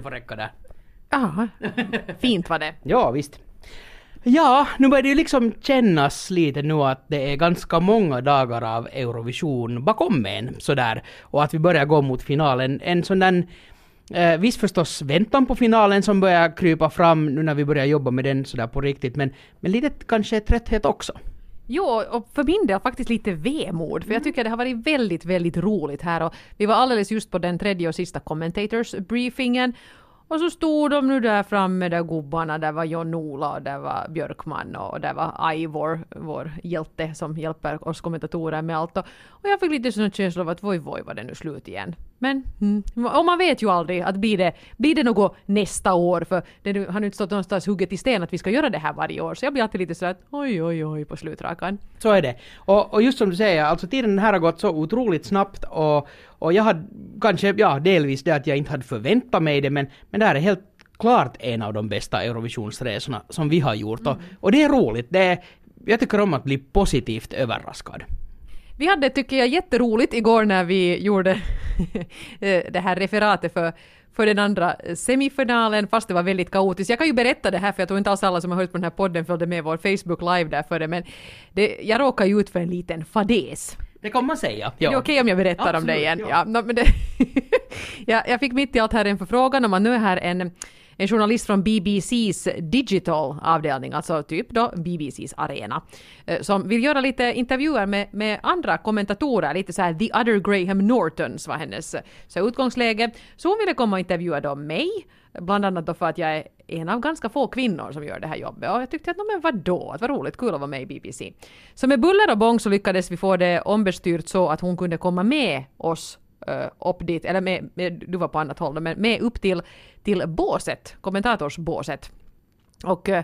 det får räcka där. Ja, fint var det. Ja, visst. Ja, nu börjar det ju liksom kännas lite nu att det är ganska många dagar av Eurovision bakom en sådär. Och att vi börjar gå mot finalen. En sån där Eh, visst förstås väntan på finalen som börjar krypa fram nu när vi börjar jobba med den sådär på riktigt, men, men lite kanske trötthet också. Jo, och för min del faktiskt lite vemod, för jag tycker det har varit väldigt, väldigt roligt här och vi var alldeles just på den tredje och sista commentators briefingen och så stod de nu där framme, där gubbarna, där var John-Ola och där var Björkman och där var Ivor, vår hjälte som hjälper oss kommentatorer med allt. Och jag fick lite sån känsla av att voj, voj, var det nu slut igen. Men, mm, och man vet ju aldrig att blir det, blir det något nästa år, för det har nu inte stått någonstans hugget i sten att vi ska göra det här varje år, så jag blir alltid lite sådär att oj, oj, oj på slutrakan. Så är det. Och, och just som du säger, alltså tiden här har gått så otroligt snabbt och, och jag hade kanske, ja delvis det att jag inte hade förväntat mig det men, men det här är helt klart en av de bästa Eurovisionsresorna som vi har gjort mm. och, och det är roligt. Det är, jag tycker om att bli positivt överraskad. Vi hade, tycker jag, jätteroligt igår när vi gjorde det här referatet för för den andra semifinalen, fast det var väldigt kaotiskt. Jag kan ju berätta det här, för jag tror inte alls alla som har hört på den här podden följde med vår Facebook live där före, men det, jag råkade ju ut för en liten fadäs. Det kan man säga. Ja. Är det okej okay om jag berättar Absolut, om det igen? Ja. ja no, men det ja, jag fick mitt i allt här en förfrågan om att nu är här en, en journalist från BBCs digital avdelning, alltså typ då BBCs arena, eh, som vill göra lite intervjuer med, med andra kommentatorer, lite så här the other Graham Nortons var hennes så utgångsläge. Så hon ville komma och intervjua då mig, bland annat då för att jag är en av ganska få kvinnor som gör det här jobbet och jag tyckte att men vadå, det var roligt, kul att vara med i BBC. Så med buller och bång så lyckades vi få det ombestyrt så att hon kunde komma med oss uh, upp dit, eller med, med, du var på annat håll, men med upp till, till båset, kommentatorsbåset. Och uh,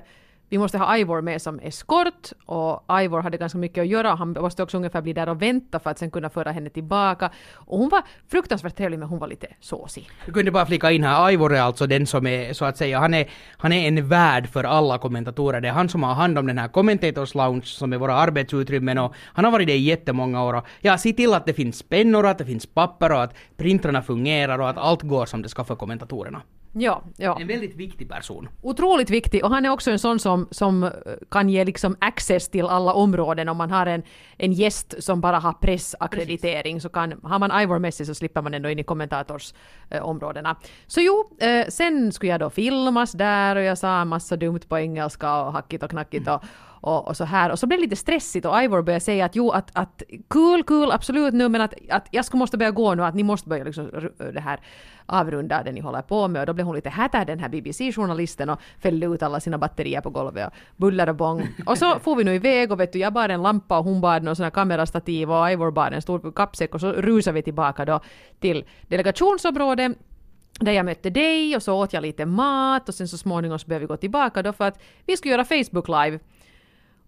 vi måste ha Ivor med som eskort och Ivor hade ganska mycket att göra. Han måste också ungefär bli där och vänta för att sen kunna föra henne tillbaka. Och hon var fruktansvärt trevlig men hon var lite såsig. Du kunde bara flika in här, Ivor är alltså den som är så att säga, han är, han är en värd för alla kommentatorer. Det är han som har hand om den här Commentators Lounge som är våra arbetsutrymmen och han har varit det i jättemånga år. Och ja, se till att det finns pennor, att det finns papper och att printrarna fungerar och att allt går som det ska för kommentatorerna. Ja, ja. En väldigt viktig person. Otroligt viktig och han är också en sån som, som eh, kan ge liksom access till alla områden om man har en, en gäst som bara har pressackreditering så kan, har man Ivor med sig så slipper man ändå in i kommentatorsområdena. Eh, så jo, eh, sen skulle jag då filmas där och jag sa en massa dumt på engelska och hackigt och knackigt och, och, och, så här. Och så blev det lite stressigt och Ivor började säga att jo, att, att kul, kul, absolut nu, men att, att jag ska måste börja gå nu, att ni måste börja liksom det här avrunda det ni håller på med. Och då blev hon lite hätad den här BBC-journalisten och fällde ut alla sina batterier på golvet och buller och bång. Och så får vi nu iväg och vet du, jag bar en lampa och hon bar någon sån här kamerastativ och Ivor bar en stor kappsäck och så rusade vi tillbaka då till delegationsområdet där jag mötte dig och så åt jag lite mat och sen så småningom så började vi gå tillbaka då för att vi skulle göra Facebook live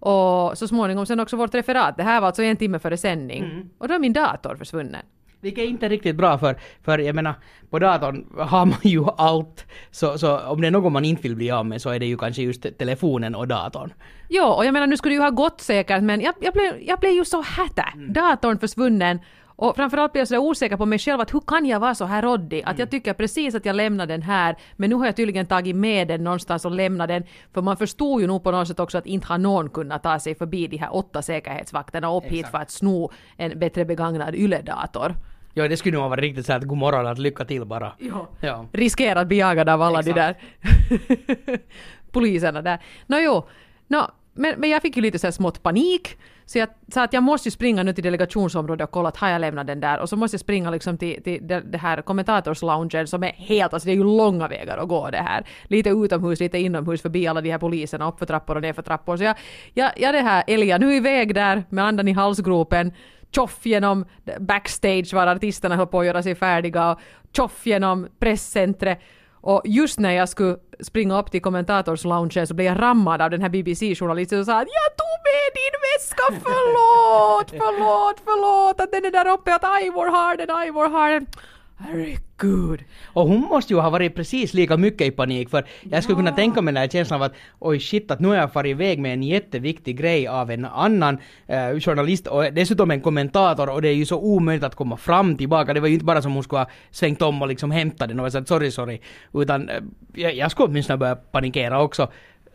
och så småningom sen också vårt referat. Det här var alltså en timme före sändning. Mm. Och då är min dator försvunnen. Vilket är inte riktigt bra för, för jag menar, på datorn har man ju allt. Så, så om det är något man inte vill bli av med så är det ju kanske just telefonen och datorn. Jo, och jag menar nu skulle det ju ha gått säkert men jag, jag, blev, jag blev ju så hätta. Mm. Datorn försvunnen och framförallt blir jag så osäker på mig själv att hur kan jag vara så här råddig? Att jag mm. tycker precis att jag lämnar den här men nu har jag tydligen tagit med den någonstans och lämnat den. För man förstod ju nog på något sätt också att inte har någon kunnat ta sig förbi de här åtta säkerhetsvakterna upp Exakt. hit för att sno en bättre begagnad YLE-dator. Ja, det skulle nog vara riktigt så att god morgon, att lycka till bara. Ja. ja. Riskera att bli jagad av alla Exakt. de där poliserna där. Nå jo, no, men, men jag fick ju lite så här smått panik. Så jag sa att jag måste springa nu till delegationsområdet och kolla att har jag lämnat den där och så måste jag springa liksom till, till det, det här kommentatorsloungen som är helt, alltså det är ju långa vägar att gå det här. Lite utomhus, lite inomhus förbi alla de här poliserna, upp för trappor och ner för trappor. Så jag, jag, jag det här älgar nu iväg där med andan i halsgropen tjoff genom backstage var artisterna höll på att göra sig färdiga och tjoff genom presscentret och just när jag skulle springa upp till kommentatorsloungen så blev jag rammad av den här BBC-journalisten och sa att jag tog med din väska, förlåt, förlåt, förlåt att den är där uppe, att Ivor har den, Ivor har den. Herregud. Och hon måste ju ha varit precis lika mycket i panik för jag skulle kunna tänka mig den här känslan av att oj shit att nu har jag farit iväg med en jätteviktig grej av en annan eh, journalist och dessutom en kommentator och det är ju så omöjligt att komma fram tillbaka. Det var ju inte bara som hon skulle ha svängt om och liksom hämtat den och sagt sorry sorry. Utan eh, jag, jag skulle åtminstone börja panikera också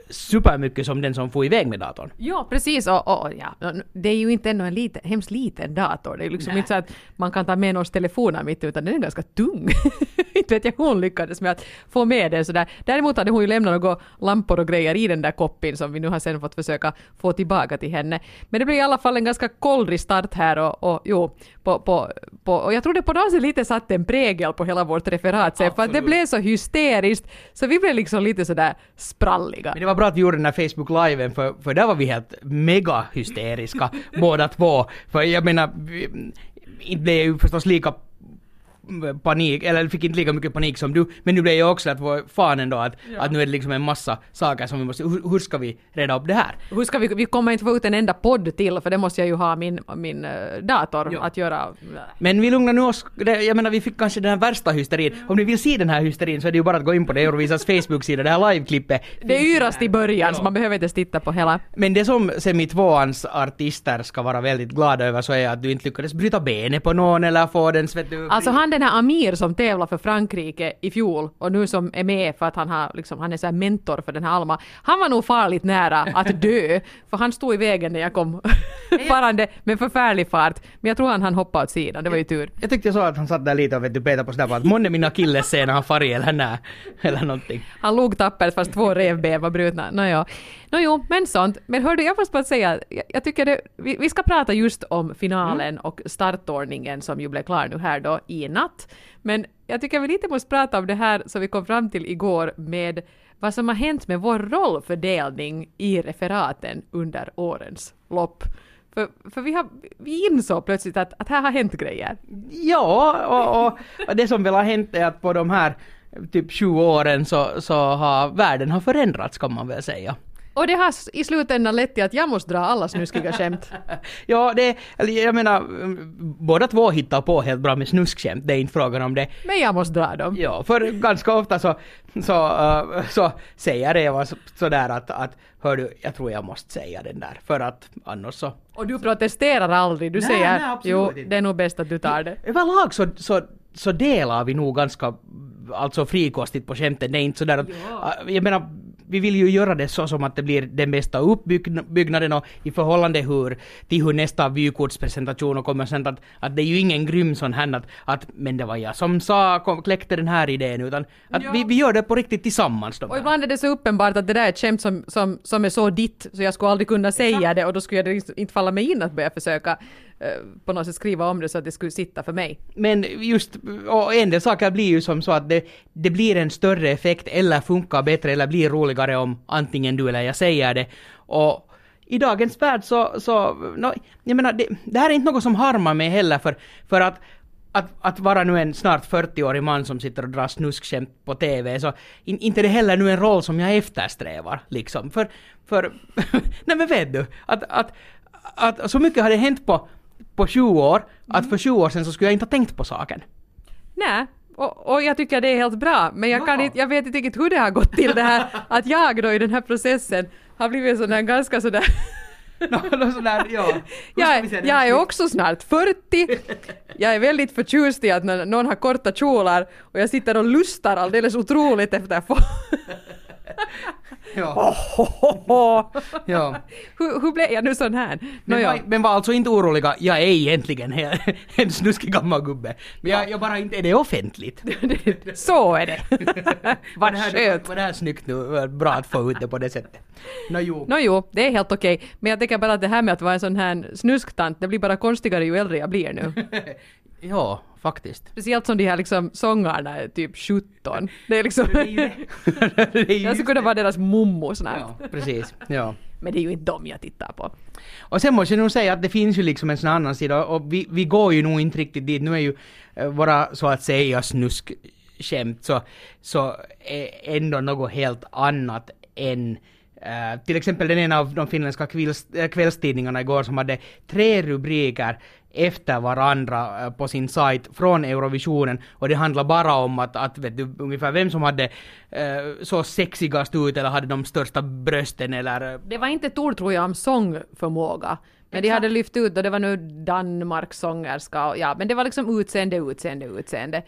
supermycket som den som får iväg med datorn. Ja, precis. Och, och, ja. Det är ju inte ändå en liten, hemskt liten dator. Det är liksom Nej. inte så att man kan ta med någons telefoner mitt utan den är ganska tung. inte vet jag hon lyckades med att få med den sådär. Däremot hade hon ju lämnat några lampor och grejer i den där koppin som vi nu har sen fått försöka få tillbaka till henne. Men det blev i alla fall en ganska kollrig start här och, och jo, på, på, på, och jag tror det på något sätt lite satte en prägel på hela vårt referat sen, för att det blev så hysteriskt så vi blev liksom lite sådär spralliga. Var bra att vi gjorde den här Facebook liven för, för där var vi helt mega hysteriska båda två. För jag menar, inte blev jag ju förstås lika panik, eller fick inte lika mycket panik som du, men nu blev jag också att vad fan ändå att, att nu är det liksom en massa saker som vi måste, hur, hur ska vi reda upp det här? Hur ska vi, vi kommer inte få ut en enda podd till för det måste jag ju ha min, min eh, dator Jo. att göra. Men vi lugnar nu oss, jag menar vi fick kanske den här värsta hysterin. Om ni vill se den här hysterin så är det ju bara att gå in på det Eurovisas Facebook-sida, det här liveklippet. Det är yrast i början Ja. så man behöver inte titta på hela. Men det som semi-tvåans artister ska vara väldigt glada över så är att du inte lyckades bryta benet på någon eller få den vet du, Alltså han den här Amir som tävlade för Frankrike i fjol och nu som är med för att han, har, liksom, han är så här mentor för den här Alma. Han var nog farligt nära att dö för han stod i vägen när jag kom farande med förfärlig fart. Men jag tror han han hoppade åt sidan, det var ju tur. Jag tyckte jag såg att han satt där lite och vet du petade på sådär bara att månne min akilleshäl har farit eller nä, eller någonting. Han låg tappert fast två revben var brutna. Nåja. Nåjo, men sånt. Men hördu, jag måste bara säga, jag, jag tycker det, vi, vi ska prata just om finalen och startordningen som ju blev klar nu här då i natt. Men jag tycker vi lite måste prata om det här som vi kom fram till igår med vad som har hänt med vår rollfördelning i referaten under årens lopp. För, för vi, har, vi insåg plötsligt att, att här har hänt grejer. Ja, och, och, och det som väl har hänt är att på de här typ 20 åren så, så har världen har förändrats kan man väl säga. Och det har i slutändan lett till att jag måste dra alla snuskiga skämt. Ja, det, eller jag menar, mm, båda två hittar på helt bra med snuskskämt, det är inte frågan om det. Men jag måste dra dem. Ja, för ganska ofta så, så, uh, så säger Eva så- sådär att, att hör du, jag tror jag måste säga den där, för att annars så... Och du protesterar aldrig, du Nej, säger nej, jo, inte. det är nog bäst att du tar det. Överlag så, så, så delar vi nog ganska alltså frikostigt på skämten. Det är inte sådär att... äh, Jag menar, vi vill ju göra det så som att det blir den bästa uppbyggnaden och i förhållande hur, till hur nästa vykortspresentation kommer sen att, att det är ju ingen grym sån här att, att men det var jag som sa, kom, kläckte den här idén utan att Ja. vi, vi gör det på riktigt tillsammans. Och här. ibland är det så uppenbart att det där är ett skämt som, som, som är så ditt så jag skulle aldrig kunna säga det och då skulle det inte falla mig in att börja försöka Eh, på något sätt skriva om det så att det skulle sitta för mig. Men just, och en del saker blir ju som så att det, det blir en större effekt eller funkar bättre eller blir roligare om antingen du eller jag säger det. Och i dagens värld så, så no, jag menar, det, det här är inte något som harmar mig heller för, för att att, att vara nu en snart 40-årig man som sitter och drar snuskskämt på TV, så in, inte det heller nu en roll som jag eftersträvar, liksom. För, för nej men vet du, att, att, att så mycket har det hänt på, på 20 år, att för 20 år sedan så skulle jag inte ha tänkt på saken. Nej, och, och jag tycker det är helt bra, men jag, kan inte, jag vet inte riktigt hur det har gått till det här att jag då i den här processen har blivit sån där ganska sådär Nå, nå, sådär, ja. Jag, jag är också snart 40. Jag är väldigt förtjust i att någon har korta kjolar och jag sitter och lustar alldeles otroligt efter att få... Ja, ja. hur, hur blev jag nu sån här? Men, Nåja. var, men var alltså inte oroliga, jag är egentligen en snuskig gammal gubbe. Men jag, jag bara inte är det offentligt. Så är det. Var Vad det, här, skönt. var det här snyggt nu? Bra att få ut det på det sättet. Nå jo. Nå jo, det är helt okej. Men jag tänker bara att det här med att vara en sån här snusktant, det blir bara konstigare ju äldre jag blir nu. ja, faktiskt. Speciellt som de här liksom sångarna är typ 17. Det är liksom... Det är ju det. Det är ju jag skulle kunna vara deras mommo snart. Ja, precis. Ja. Men det är ju inte dem jag tittar på. Och sen måste jag nog säga att det finns ju liksom en sån annan sida och vi, vi går ju nog inte riktigt dit. Nu är ju eh, våra så att säga snuskskämt så, så är ändå något helt annat än Eh, till exempel den ena av de finländska kvälls, eh, kvällstidningarna igår som hade tre rubriker efter varandra eh, på sin sajt från Eurovisionen och det handlar bara om att, att vet du, ungefär vem som hade eh, så sexigast ut eller hade de största brösten eller... Det var inte ett ord tror jag om sångförmåga. Men de Exakt. hade lyft ut och det var nu Danmarks sångerska och ja, men det var liksom utseende, utseende, utseende.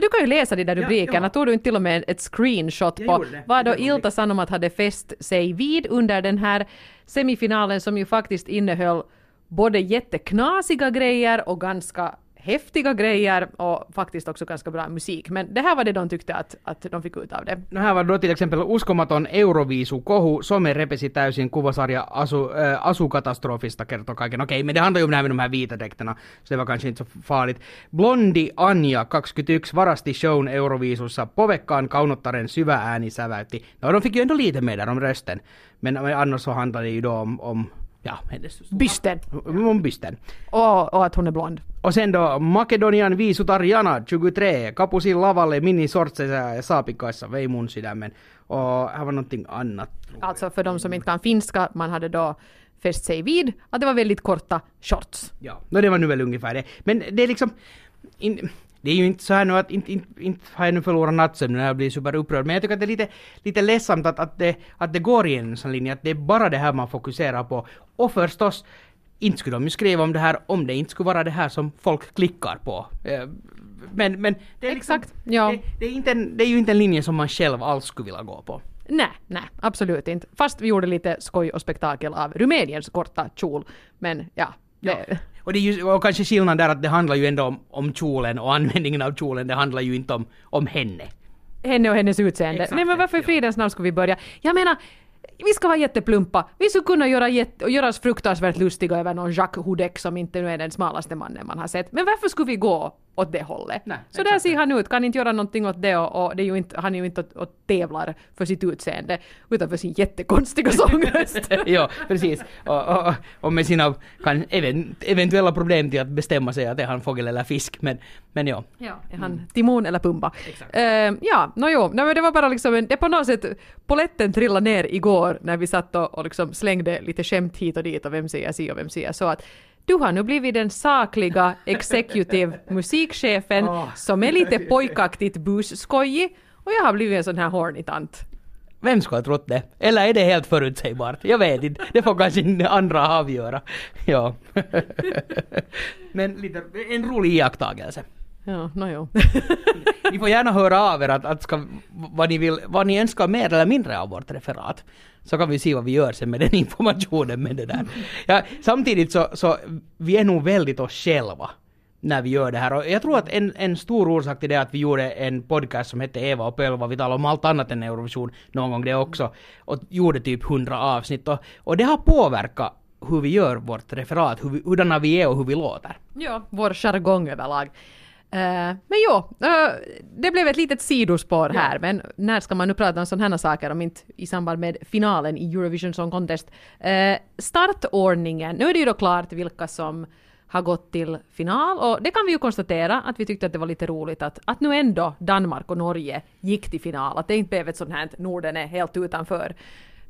Ja, du kan ju läsa de där Ja, rubrikerna. ja. Tog du inte till och med ett screenshot Jag på vad då Ilta Sanomat hade fäst sig vid under den här semifinalen som ju faktiskt innehöll både jätteknasiga grejer och ganska häftiga grejer och faktiskt också ganska bra musik. Men det här var det de tyckte att, att de fick ut av det. No här var då till exempel uskomaton Euroviisu-kohu, some repesi täysin kuvasarja asu, äh, asukatastrofista kertoo kaiken. Okei, men det handlar ju om det här med de här vita dräkterna, så det var kanske inte så farligt. Blondi Anja, 21, varasti shown Euroviisussa, povekkaan kaunottaren syvä ääni säväytti. No de fick ju ändå lite med där om rösten, men annars så handlade det ju då om, om ja, hennes... Bysten. Om bysten. Och, och att hon är blond. Och sen då Makedonian viisutarjana 23, kapusi lavalle minisortseissa ja saapikkaissa, vei mun sydämen. Och här var någonting annat. Alltså för de som inte kan finska, man hade då fäst sig vid att det var väldigt korta shorts. Ja, no, det var nu väl ungefär det. Men det är liksom... In, det är ju inte så här nu att inte, inte, inte har jag nu förlorat nattsömnen när jag blir superupprörd, men jag tycker att det är lite, lite ledsamt att, att, det, att det går i en sån linje, att det är bara det här man fokuserar på. Och förstås, inte skulle de ju skriva om det här om det inte skulle vara det här som folk klickar på. Eh, Men, men det är liksom, Exakt, ja. det, det, är inte en, det är ju inte en linje som man själv alls skulle vilja gå på. Nej, nej, absolut inte. Fast vi gjorde lite skoj och spektakel av Rumäniens korta kjol. Men ja, det, Och, det är ju, och kanske skillnaden där att det handlar ju ändå om, om kjolen och användningen av kjolen, det handlar ju inte om, om henne. henne och hennes utseende. Exakt, Nej men varför i ja. fridens namn ska vi börja? Jag menar, vi ska vara jätteplumpa. Vi skulle kunna göra, jätte, göra oss fruktansvärt lustiga över någon Jacques Houdek som inte nu är den smalaste mannen man har sett. Men varför skulle vi gå åt det hållet? Nej, så där exakt. ser han ut, kan inte göra någonting åt det och, och det är ju inte, han är ju inte och, och tävlar för sitt utseende utan för sin jättekonstiga sångröst. ja, precis. Och, och, och med sina kan, even, eventuella problem till att bestämma sig att är han fågel eller fisk. Men, men ja. Ja, är han Timon eller Pumba? Exakt. Eh, ja, no, jo, no, men det var bara liksom en, det på något sätt, poletten trillade ner igår när vi satt och, och liksom slängde lite skämt hit och dit och vem säger si och vem säger så att du har nu blivit den sakliga executive musikchefen Åh. som är lite pojkaktigt busskojig och jag har blivit en sån här horny tant. Vem skulle ha trott det? Eller är det helt förutsägbart? Jag vet inte. Det får kanske andra avgöra. Ja. Men lite, en rolig iakttagelse. Ja, no, jo. Ni får gärna höra av er att, att ska, vad, ni vill, vad ni önskar mer eller mindre av vårt referat. Så kan vi se vad vi gör sen med den informationen med det där. Ja, samtidigt så, så vi är nog väldigt oss själva när vi gör det här. Och jag tror att en, en stor orsak till det är att vi gjorde en podcast som hette Eva och Pölva. Vi talade om allt annat än Eurovision någon gång det också. Och gjorde typ 100 avsnitt. Och, och det har påverkat hur vi gör vårt referat, hur vi, hurdana vi är och hur vi låter. Ja, vår jargong överlag. Eh, men jo, eh, det blev ett litet sidospår här, men när ska man nu prata om sådana här saker om inte i samband med finalen i Eurovision Song Contest? Uh, startordningen, nu är det ju då klart vilka som har gått till final och det kan vi ju konstatera att vi tyckte att det var lite roligt att, att nu ändå Danmark och Norge gick till final, att det inte blev ett sånt här Norden är helt utanför.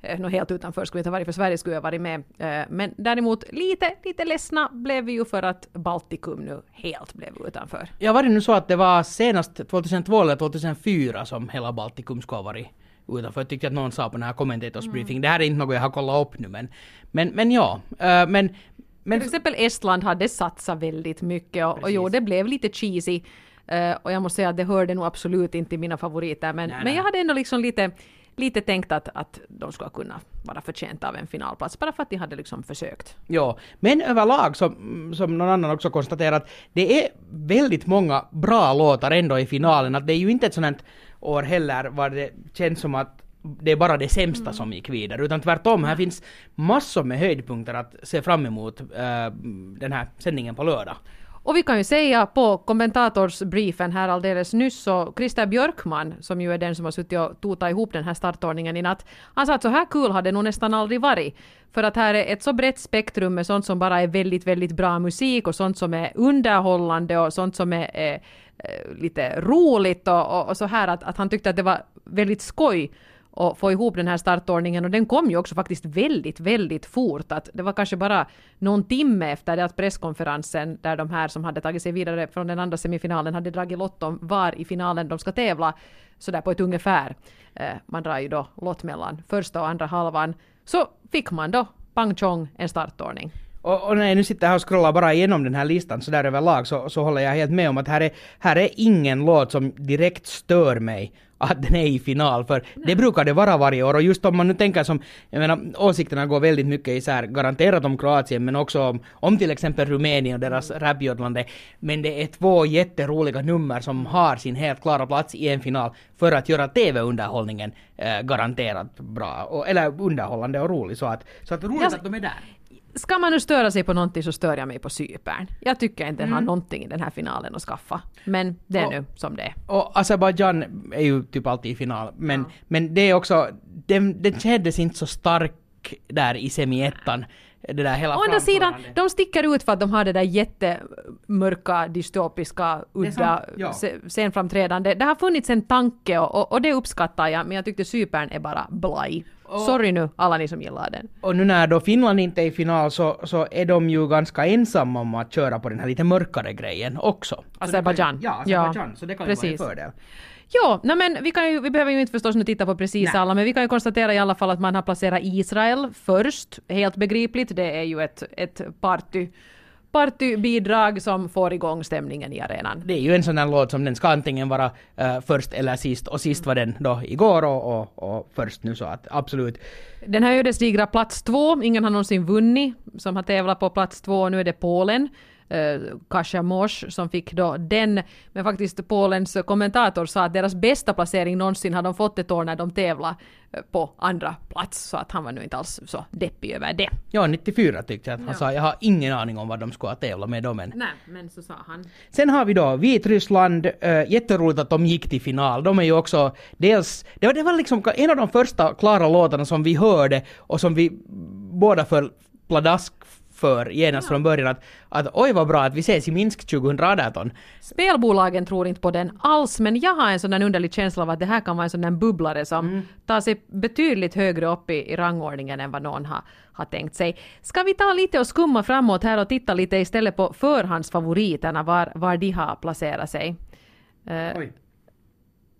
Eh, Nå helt utanför skulle vi inte ha varit för Sverige skulle jag varit med. Eh, Men däremot lite, lite ledsna blev vi ju för att Baltikum nu helt blev utanför. Ja, var det nu så att det var senast 2002 eller 2004 som hela Baltikum skulle ha varit utanför? Jag tyckte att någon sa på den här commentators briefing. Det här är inte något jag har kollat upp nu men, men, men ja. eh, men, men Till exempel Estland hade satsat väldigt mycket och, och jo, det blev lite cheesy. Eh, och jag måste säga att det hörde nog absolut inte till mina favoriter. Men, Nej, men nej. jag hade ändå liksom lite, lite tänkt att, att de skulle kunna vara förtjänta av en finalplats. Bara för att de hade liksom försökt. Ja, men överlag som, som någon annan också konstaterat, det är väldigt många bra låtar ändå i finalen. Att det är ju inte ett sånt år heller var det känns som att det är bara det sämsta som gick vidare, utan tvärtom, här finns massor med höjdpunkter att se fram emot eh, den här sändningen på lördag. Och vi kan ju säga på kommentatorsbriefen här alldeles nyss så Christer Björkman, som ju är den som har suttit och totat ihop den här startordningen i natt, han sa att så här kul har det nog nästan aldrig varit. För att här är ett så brett spektrum med sånt som bara är väldigt, väldigt bra musik och sånt som är underhållande och sånt som är eh, eh lite roligt och, och, och så här att, att han tyckte att det var väldigt skoj och få ihop den här startordningen och den kom ju också faktiskt väldigt, väldigt fort. Att det var kanske bara någon timme efter det att presskonferensen där de här som hade tagit sig vidare från den andra semifinalen hade dragit lott om var i finalen de ska tävla, sådär på ett ungefär. Eh, man drar ju då lott mellan första och andra halvan. Så fick man då pang chong en startordning. Och, och när jag nu sitter här och scrollar bara igenom den här listan så där överlag så, så håller jag helt med om att här är, här är ingen låt som direkt stör mig att den är i final, för Nej. det brukar det vara varje år. Och just om man nu tänker som, jag menar, åsikterna går väldigt mycket isär, garanterat om Kroatien, men också om, om till exempel Rumänien och deras rapjodlande. Men det är två jätteroliga nummer som har sin helt klara plats i en final för att göra TV-underhållningen eh, garanterat bra, och, eller underhållande och rolig. Så att, så att roligt jag, att de är där ska man nu störa sig på någonting så stör jag mig på Cypern. Jag tycker inte den mm. har någonting i den här finalen att skaffa. Men det är och, nu som det är. Och Azerbajdzjan är ju typ alltid i final. Men, ja. men det är också, den, den kändes inte så stark där i semi-ettan. Det där hela Å andra sidan, de sticker ut för att de har det där jättemörka, dystopiska, udda ja. scenframträdande. Det har funnits en tanke och, och, och det uppskattar jag, men jag tyckte Cypern är bara blaj. Och, Sorry nu alla ni som gillar den. Och nu när då Finland inte är i final så, så är de ju ganska ensamma om att köra på den här lite mörkare grejen också. Azerbajdzjan. Ja, Azerbajdzjan. Ja, så det kan ju vara en fördel. Ja, nej men vi, kan ju, vi behöver ju inte förstås nu titta på precis nej. alla, men vi kan ju konstatera i alla fall att man har placerat Israel först, helt begripligt. Det är ju ett, ett party partybidrag som får igång stämningen i arenan. Det är ju en sån här låt som den ska antingen vara uh, först eller sist och sist var den då igår och, och, och först nu så att absolut. Den här ödesdigra plats två, ingen har någonsin vunnit som har tävlat på plats två, nu är det Polen eh, Kasia Mosch som fick då den. Men faktiskt Polens kommentator sa att deras bästa placering någonsin har de fått ett år när de tävlade eh, på andra plats. Så att han var nu inte alls så deppig över det. Ja, 94 tyckte jag att han ja. sa. Jag har ingen aning om vad de skulle ha tävlat med då men... Nej, men så sa han. Sen har vi då Vitryssland. Äh, jätteroligt att de gick till final. De är ju också dels... Det var, det var liksom en av de första klara låtarna som vi hörde och som vi båda föll pladask för genast ja. från början att, att oj vad bra att vi ses i Minsk 2018. Spelbolagen tror inte på den alls men jag har en sån där underlig känsla av att det här kan vara en sån där bubblare som mm. tar sig betydligt högre upp i, i rangordningen än vad någon har, har tänkt sig. Ska vi ta lite och skumma framåt här och titta lite istället på förhandsfavoriterna var, var de har placerat sig? Uh, Oj.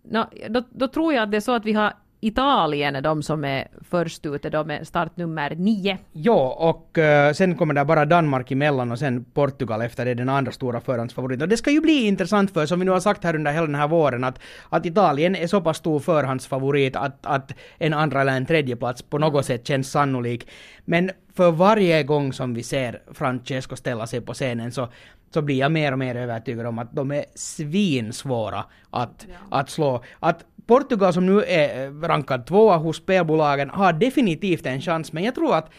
No, då, då tror jag att det är så att vi har Italien är de som är först ute, de är startnummer nio. Ja, och uh, sen kommer det bara Danmark emellan och sen Portugal efter det, den andra stora förhandsfavoriten. Och det ska ju bli intressant för, som vi nu har sagt här under hela den här våren, att, att Italien är så pass stor förhandsfavorit att, att en andra eller en tredje plats på något sätt känns sannolik. Men för varje gång som vi ser Francesco ställa sig på scenen så så blir jag mer och mer övertygad om att de är svinsvåra att, ja. att slå. Att Portugal som nu är eh, rankad tvåa hos spelbolagen har definitivt en chans, men jag tror att